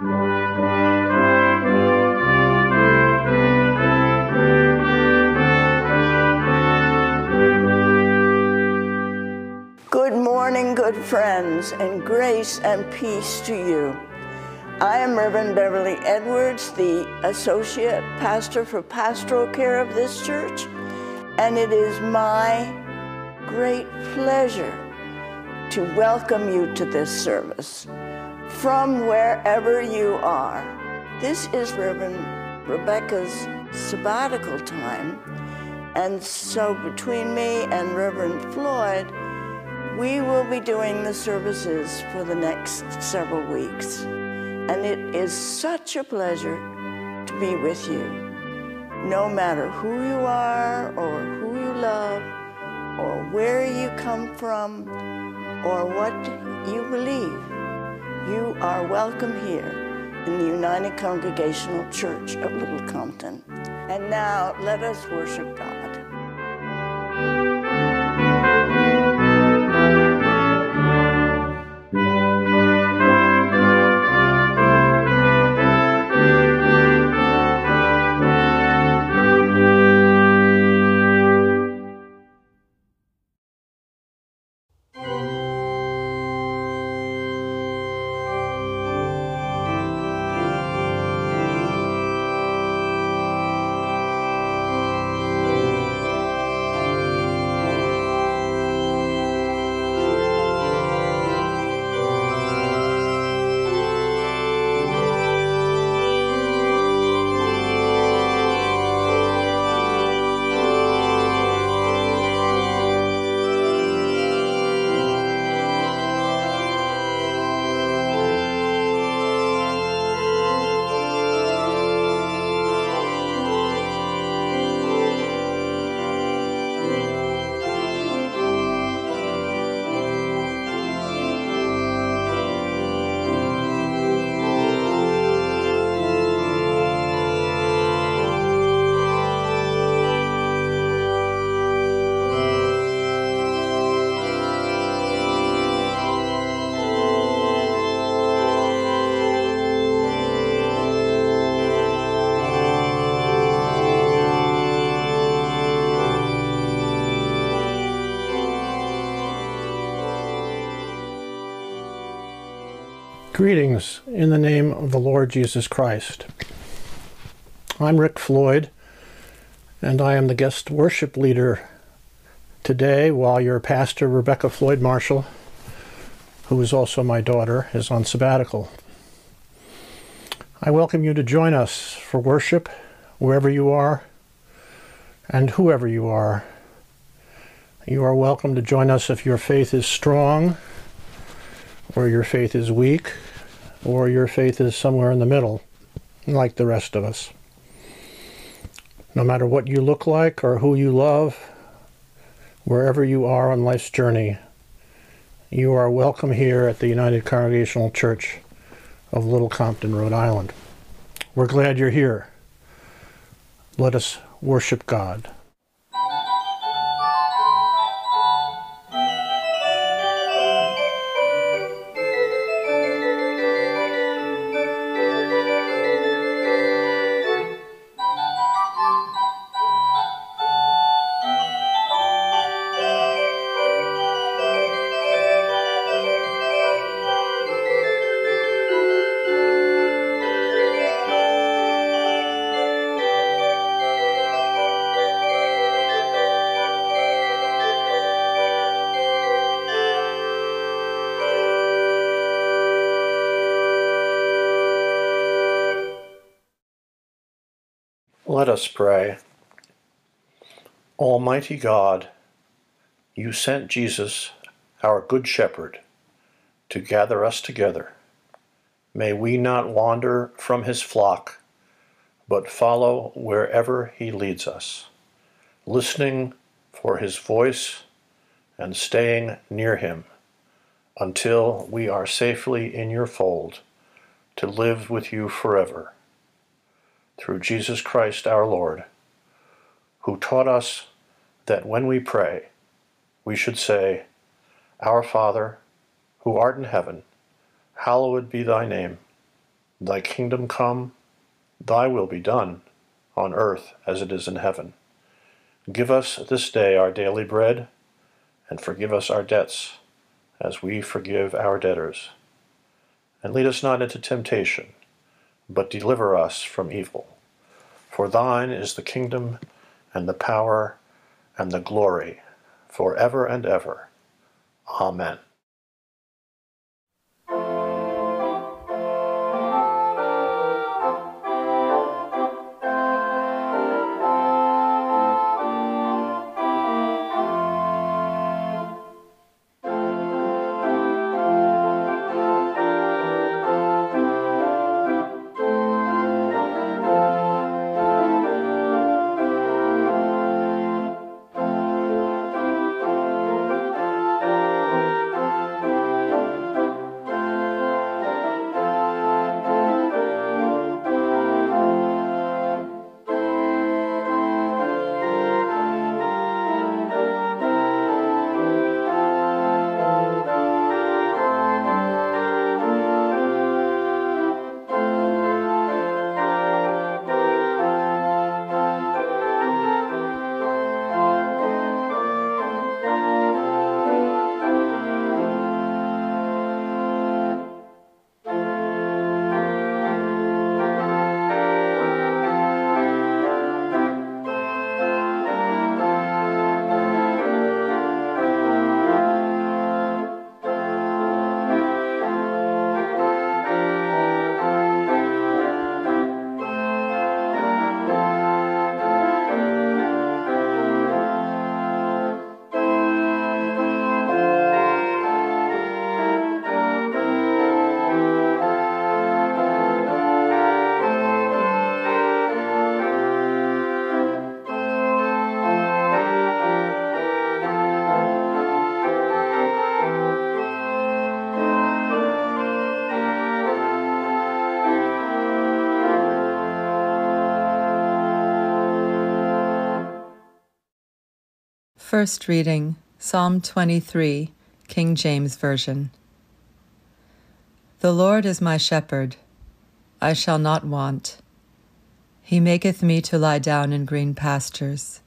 Good morning, good friends, and grace and peace to you. I am Reverend Beverly Edwards, the Associate Pastor for Pastoral Care of this church, and it is my great pleasure to welcome you to this service from wherever you are. This is Reverend Rebecca's sabbatical time, and so between me and Reverend Floyd, we will be doing the services for the next several weeks. And it is such a pleasure to be with you. No matter who you are, or who you love, or where you come from, or what you believe, you are welcome here in the United Congregational Church of Little Compton. And now let us worship God. Greetings in the name of the Lord Jesus Christ. I'm Rick Floyd, and I am the guest worship leader today while your pastor, Rebecca Floyd Marshall, who is also my daughter, is on sabbatical. I welcome you to join us for worship wherever you are and whoever you are. You are welcome to join us if your faith is strong or your faith is weak or your faith is somewhere in the middle, like the rest of us. No matter what you look like or who you love, wherever you are on life's journey, you are welcome here at the United Congregational Church of Little Compton, Rhode Island. We're glad you're here. Let us worship God. Us pray. Almighty God, you sent Jesus, our Good Shepherd, to gather us together. May we not wander from his flock, but follow wherever he leads us, listening for his voice and staying near him until we are safely in your fold to live with you forever through Jesus Christ our Lord, who taught us that when we pray, we should say, Our Father, who art in heaven, hallowed be thy name. Thy kingdom come, thy will be done, on earth as it is in heaven. Give us this day our daily bread, and forgive us our debts, as we forgive our debtors. And lead us not into temptation, but deliver us from evil. For thine is the kingdom, and the power, and the glory, for ever and ever. Amen. First reading Psalm 23, King James Version. The Lord is my shepherd, I shall not want. He maketh me to lie down in green pastures.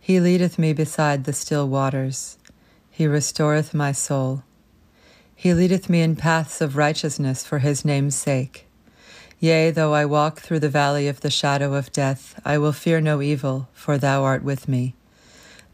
He leadeth me beside the still waters. He restoreth my soul. He leadeth me in paths of righteousness for his name's sake. Yea, though I walk through the valley of the shadow of death, I will fear no evil, for thou art with me.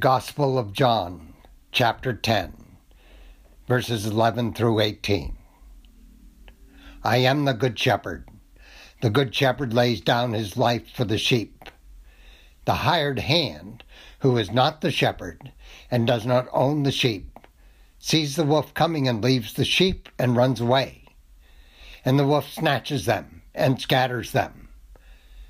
Gospel of John, chapter 10, verses 11 through 18. I am the Good Shepherd. The Good Shepherd lays down his life for the sheep. The hired hand, who is not the shepherd and does not own the sheep, sees the wolf coming and leaves the sheep and runs away. And the wolf snatches them and scatters them.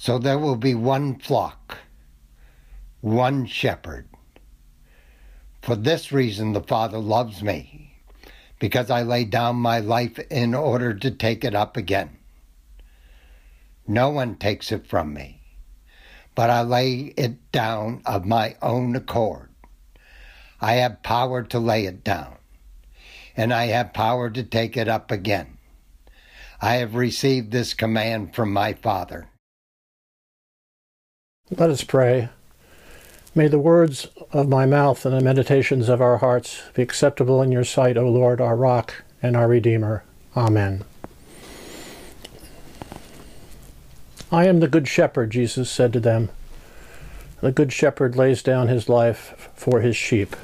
So there will be one flock, one shepherd. For this reason the Father loves me, because I lay down my life in order to take it up again. No one takes it from me, but I lay it down of my own accord. I have power to lay it down, and I have power to take it up again. I have received this command from my Father. Let us pray. May the words of my mouth and the meditations of our hearts be acceptable in your sight, O Lord, our rock and our Redeemer. Amen. I am the Good Shepherd, Jesus said to them. The Good Shepherd lays down his life for his sheep.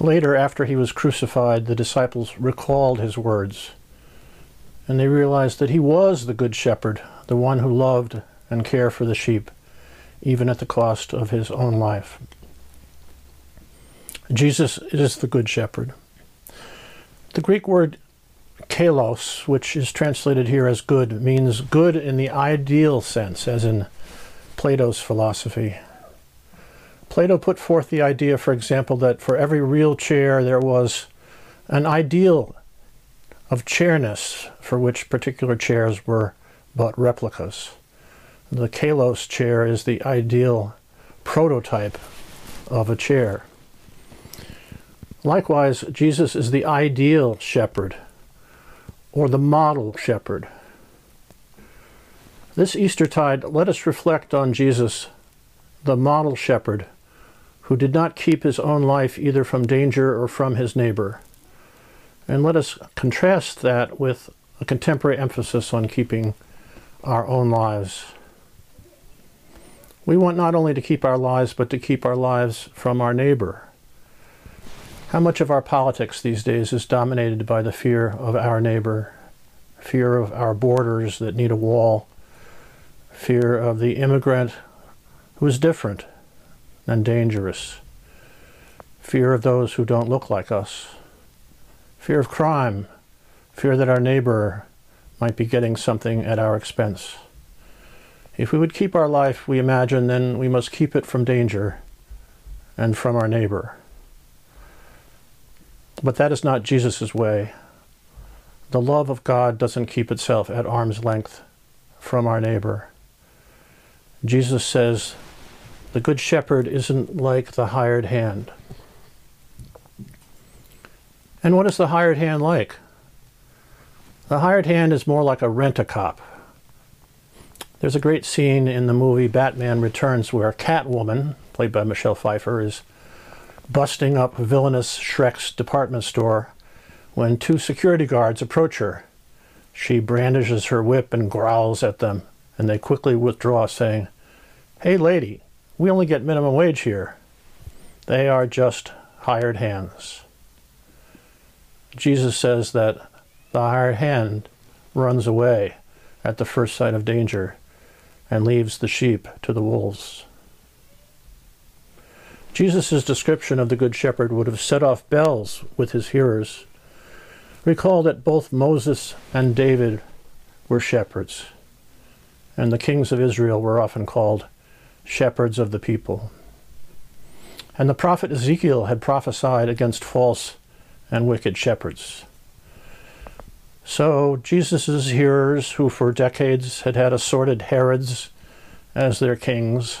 Later, after he was crucified, the disciples recalled his words, and they realized that he was the Good Shepherd, the one who loved and care for the sheep, even at the cost of his own life. Jesus is the Good Shepherd. The Greek word kalos, which is translated here as good, means good in the ideal sense, as in Plato's philosophy. Plato put forth the idea, for example, that for every real chair there was an ideal of chairness for which particular chairs were but replicas. The Kalos chair is the ideal prototype of a chair. Likewise, Jesus is the ideal shepherd or the model shepherd. This Eastertide, let us reflect on Jesus, the model shepherd, who did not keep his own life either from danger or from his neighbor. And let us contrast that with a contemporary emphasis on keeping our own lives. We want not only to keep our lives, but to keep our lives from our neighbor. How much of our politics these days is dominated by the fear of our neighbor, fear of our borders that need a wall, fear of the immigrant who is different and dangerous, fear of those who don't look like us, fear of crime, fear that our neighbor might be getting something at our expense. If we would keep our life, we imagine, then we must keep it from danger and from our neighbor. But that is not Jesus' way. The love of God doesn't keep itself at arm's length from our neighbor. Jesus says, the Good Shepherd isn't like the hired hand. And what is the hired hand like? The hired hand is more like a rent-a-cop. There's a great scene in the movie Batman Returns where Catwoman, played by Michelle Pfeiffer, is busting up villainous Shreck's department store when two security guards approach her. She brandishes her whip and growls at them, and they quickly withdraw, saying, Hey, lady, we only get minimum wage here. They are just hired hands. Jesus says that the hired hand runs away at the first sight of danger and leaves the sheep to the wolves. Jesus' description of the Good Shepherd would have set off bells with his hearers. Recall that both Moses and David were shepherds, and the kings of Israel were often called shepherds of the people. And the prophet Ezekiel had prophesied against false and wicked shepherds. So Jesus' hearers, who for decades had had assorted Herods as their kings,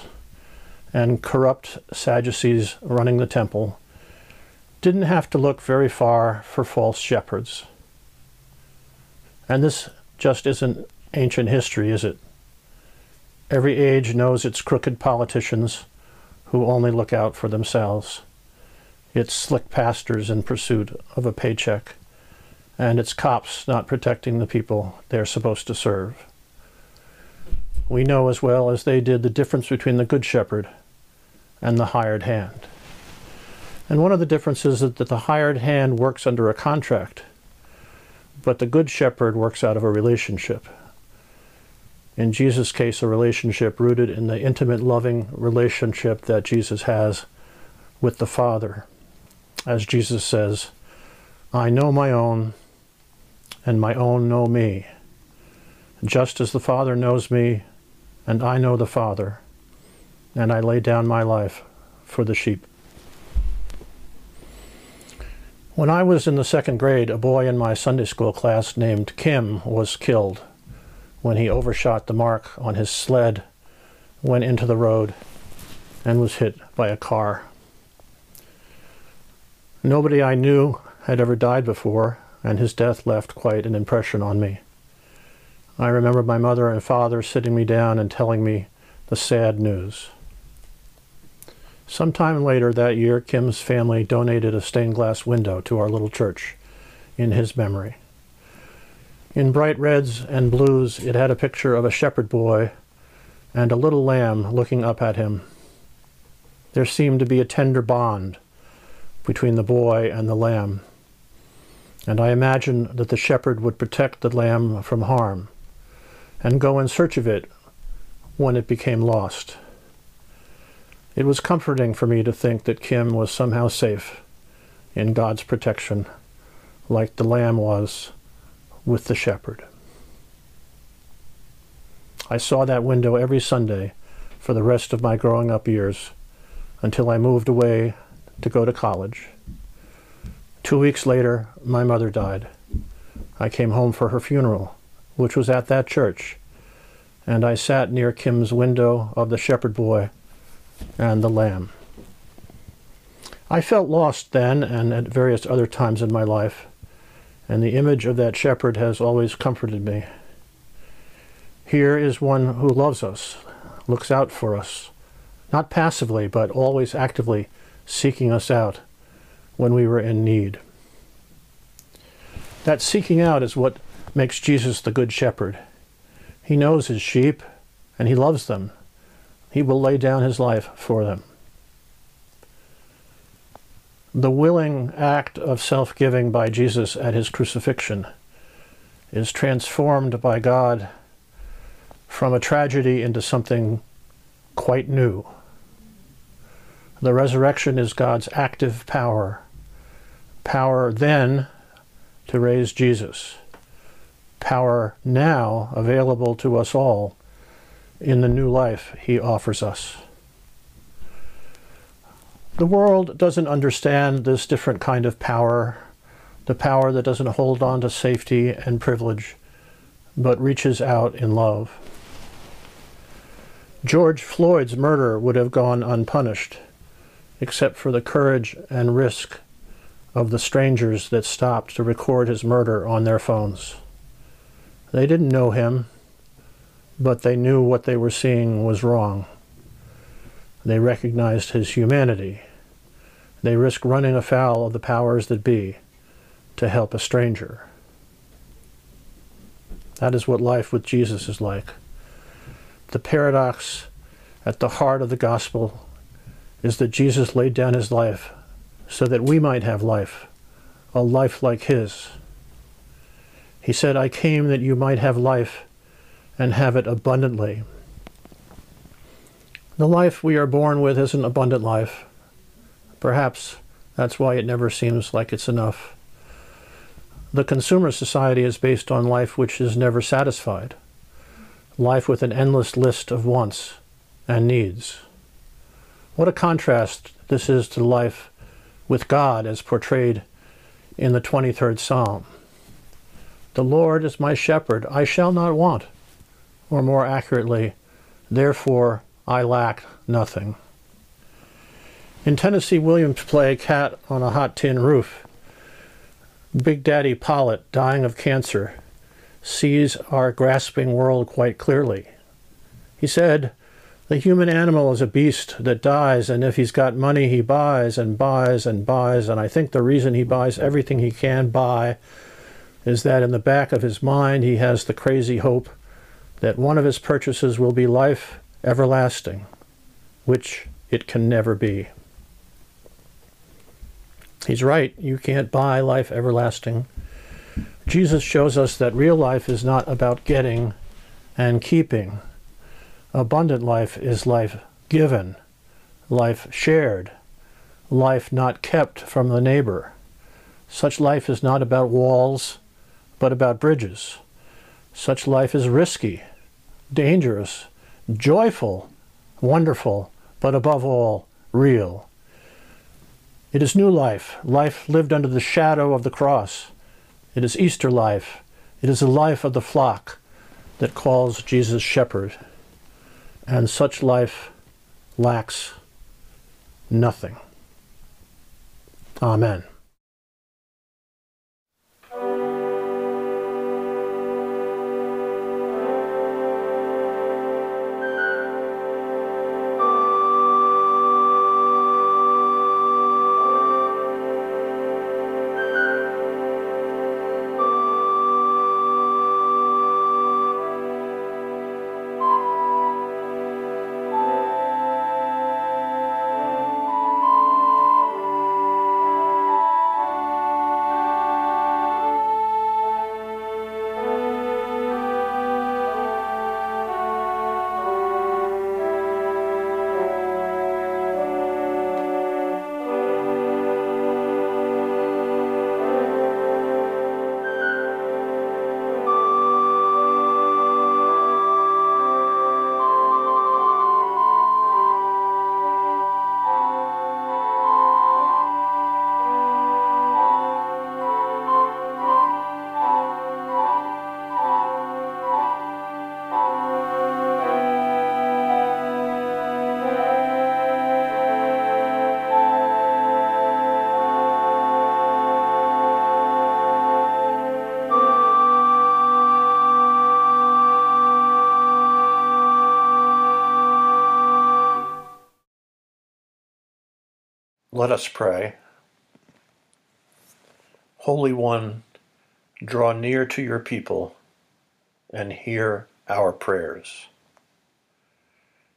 and corrupt Sadducees running the temple didn't have to look very far for false shepherds. And this just isn't ancient history, is it? Every age knows its crooked politicians who only look out for themselves, its slick pastors in pursuit of a paycheck, and its cops not protecting the people they're supposed to serve. We know as well as they did the difference between the Good Shepherd and the hired hand. And one of the differences is that the hired hand works under a contract, but the Good Shepherd works out of a relationship. In Jesus' case, a relationship rooted in the intimate, loving relationship that Jesus has with the Father. As Jesus says, I know my own, and my own know me. Just as the Father knows me, and I know the Father, and I lay down my life for the sheep. When I was in the second grade, a boy in my Sunday school class named Kim was killed when he overshot the mark on his sled, went into the road, and was hit by a car. Nobody I knew had ever died before, and his death left quite an impression on me. I remember my mother and father sitting me down and telling me the sad news. Sometime later that year, Kim's family donated a stained glass window to our little church in his memory. In bright reds and blues, it had a picture of a shepherd boy and a little lamb looking up at him. There seemed to be a tender bond between the boy and the lamb, and I imagined that the shepherd would protect the lamb from harm and go in search of it when it became lost. It was comforting for me to think that Kim was somehow safe in God's protection, like the lamb was with the shepherd. I saw that window every Sunday for the rest of my growing up years until I moved away to go to college. Two weeks later, my mother died. I came home for her funeral which was at that church, and I sat near Kim's window of the shepherd boy and the lamb. I felt lost then and at various other times in my life, and the image of that shepherd has always comforted me. Here is one who loves us, looks out for us, not passively, but always actively seeking us out when we were in need. That seeking out is what makes Jesus the Good Shepherd. He knows his sheep and he loves them. He will lay down his life for them. The willing act of self giving by Jesus at his crucifixion is transformed by God from a tragedy into something quite new. The resurrection is God's active power, power then to raise Jesus power now available to us all in the new life he offers us. The world doesn't understand this different kind of power, the power that doesn't hold on to safety and privilege, but reaches out in love. George Floyd's murder would have gone unpunished, except for the courage and risk of the strangers that stopped to record his murder on their phones. They didn't know him, but they knew what they were seeing was wrong. They recognized his humanity. They risked running afoul of the powers that be to help a stranger. That is what life with Jesus is like. The paradox at the heart of the gospel is that Jesus laid down his life so that we might have life, a life like his. He said, I came that you might have life and have it abundantly. The life we are born with is an abundant life. Perhaps that's why it never seems like it's enough. The consumer society is based on life which is never satisfied, life with an endless list of wants and needs. What a contrast this is to life with God as portrayed in the 23rd Psalm. The Lord is my shepherd, I shall not want. Or more accurately, therefore I lack nothing. In Tennessee Williams' play Cat on a Hot Tin Roof, Big Daddy Pollitt, dying of cancer, sees our grasping world quite clearly. He said, The human animal is a beast that dies, and if he's got money, he buys and buys and buys. And I think the reason he buys everything he can buy is that in the back of his mind he has the crazy hope that one of his purchases will be life everlasting, which it can never be. He's right, you can't buy life everlasting. Jesus shows us that real life is not about getting and keeping. Abundant life is life given, life shared, life not kept from the neighbor. Such life is not about walls, but about bridges. Such life is risky, dangerous, joyful, wonderful, but above all, real. It is new life, life lived under the shadow of the cross. It is Easter life. It is the life of the flock that calls Jesus shepherd. And such life lacks nothing. Amen. Let us pray. Holy One, draw near to your people and hear our prayers.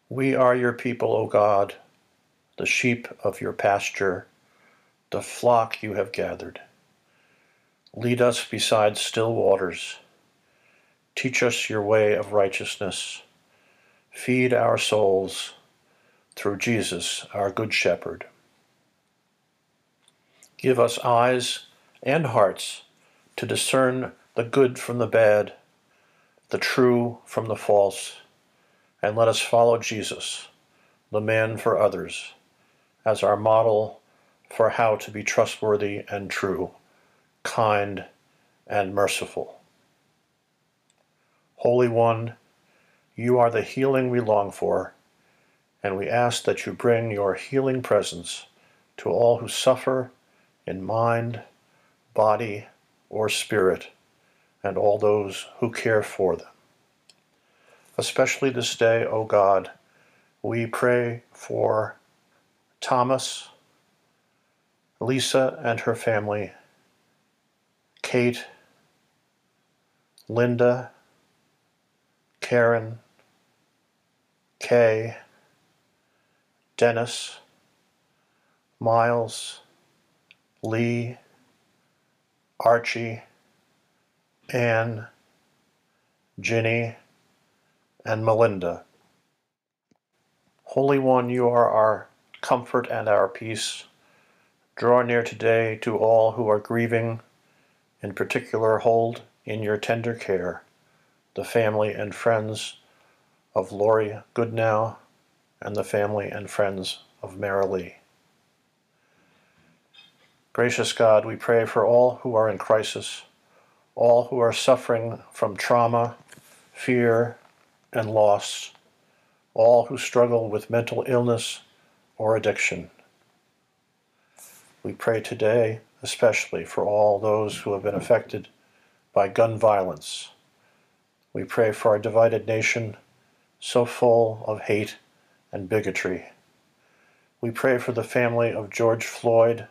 We are your people, O God, the sheep of your pasture, the flock you have gathered. Lead us beside still waters. Teach us your way of righteousness. Feed our souls through Jesus, our Good Shepherd. Give us eyes and hearts to discern the good from the bad, the true from the false, and let us follow Jesus, the man for others, as our model for how to be trustworthy and true, kind and merciful. Holy One, you are the healing we long for, and we ask that you bring your healing presence to all who suffer in mind, body, or spirit, and all those who care for them. Especially this day, O God, we pray for Thomas, Lisa and her family, Kate, Linda, Karen, Kay, Dennis, Miles, Lee, Archie, Anne, Ginny, and Melinda. Holy One, you are our comfort and our peace. Draw near today to all who are grieving. In particular, hold in your tender care the family and friends of Lori Goodnow and the family and friends of Marilee. Gracious God, we pray for all who are in crisis, all who are suffering from trauma, fear, and loss, all who struggle with mental illness or addiction. We pray today especially for all those who have been affected by gun violence. We pray for our divided nation, so full of hate and bigotry. We pray for the family of George Floyd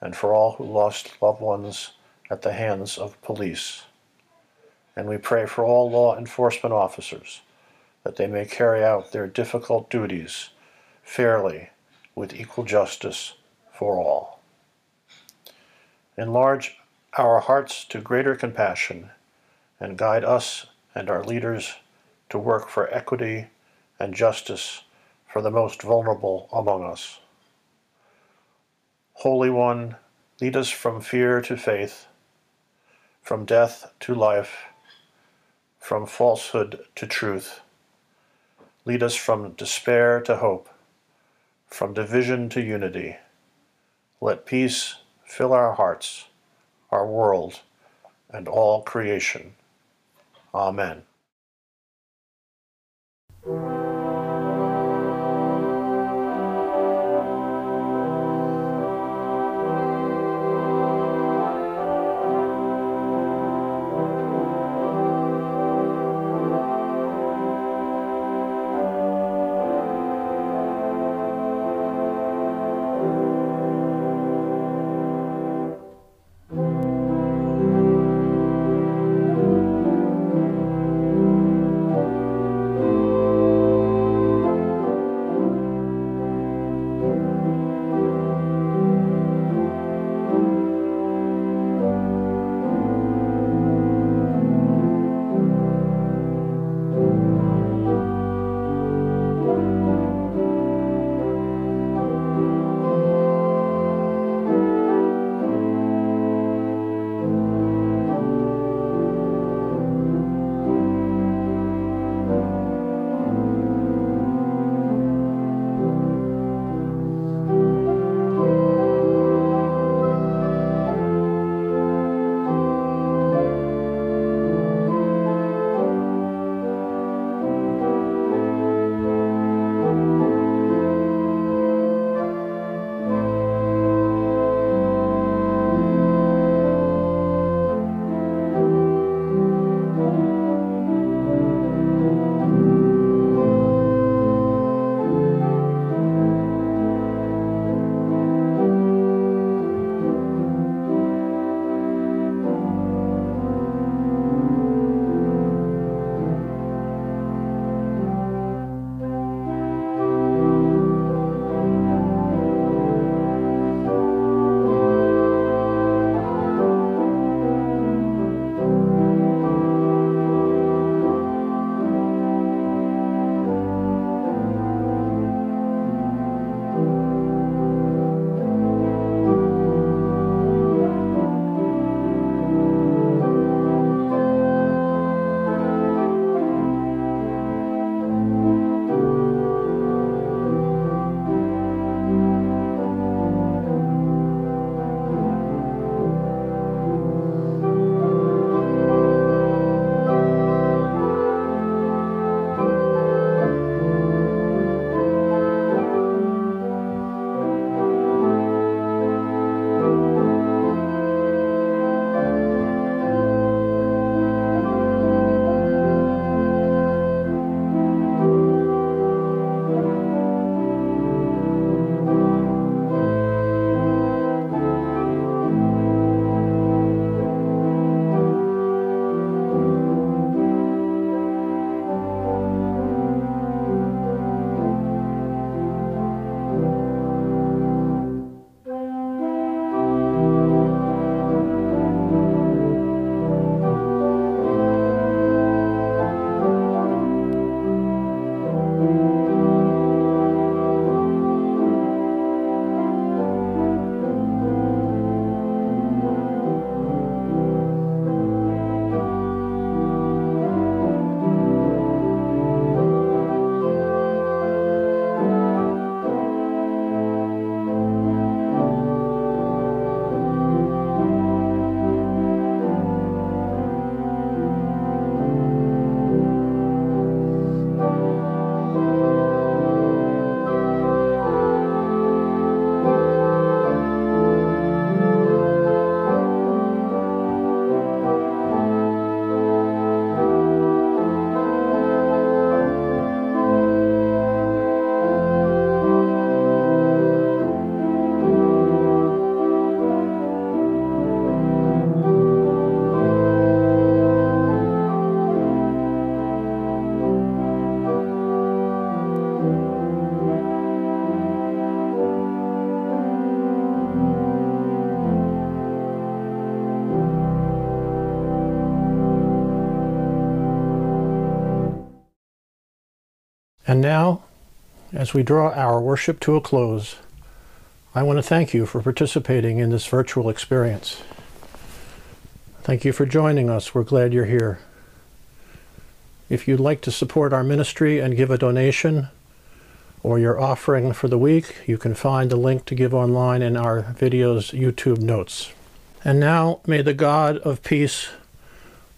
and for all who lost loved ones at the hands of police. And we pray for all law enforcement officers that they may carry out their difficult duties fairly with equal justice for all. Enlarge our hearts to greater compassion and guide us and our leaders to work for equity and justice for the most vulnerable among us. Holy One, lead us from fear to faith, from death to life, from falsehood to truth. Lead us from despair to hope, from division to unity. Let peace fill our hearts, our world, and all creation. Amen. And now, as we draw our worship to a close, I want to thank you for participating in this virtual experience. Thank you for joining us. We're glad you're here. If you'd like to support our ministry and give a donation or your offering for the week, you can find the link to give online in our video's YouTube notes. And now may the God of peace,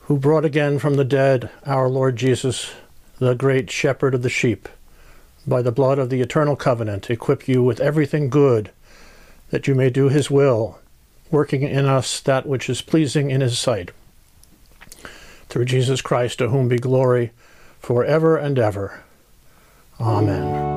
who brought again from the dead our Lord Jesus, the great shepherd of the sheep, by the blood of the eternal covenant, equip you with everything good, that you may do his will working in us that which is pleasing in his sight. Through Jesus Christ, to whom be glory forever and ever. Amen.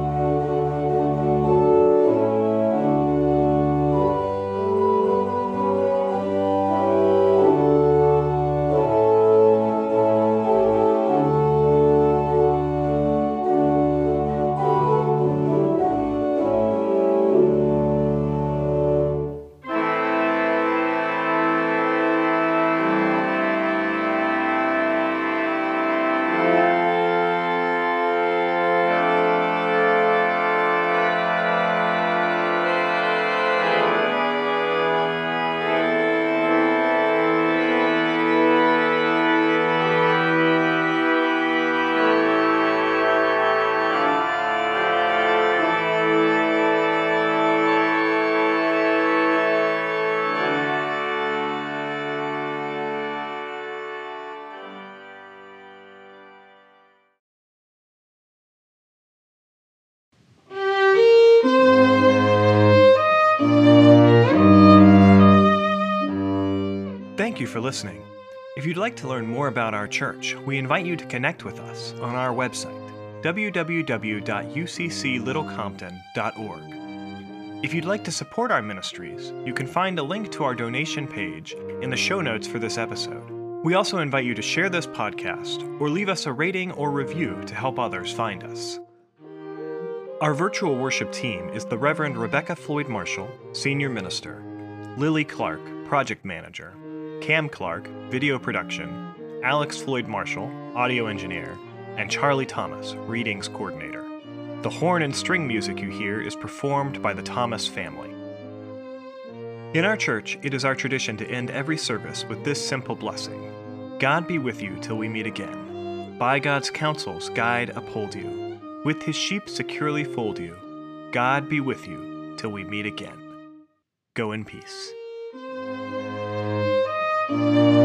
For listening. If you'd like to learn more about our church, we invite you to connect with us on our website, www.ucclittlecompton.org. If you'd like to support our ministries, you can find a link to our donation page in the show notes for this episode. We also invite you to share this podcast or leave us a rating or review to help others find us. Our virtual worship team is the Reverend Rebecca Floyd Marshall, Senior Minister, Lily Clark, Project Manager, Cam Clark, Video Production, Alex Floyd Marshall, Audio Engineer, and Charlie Thomas, Readings Coordinator. The horn and string music you hear is performed by the Thomas family. In our church, it is our tradition to end every service with this simple blessing God be with you till we meet again. By God's counsels, guide, uphold you. With his sheep securely fold you. God be with you till we meet again. Go in peace. Música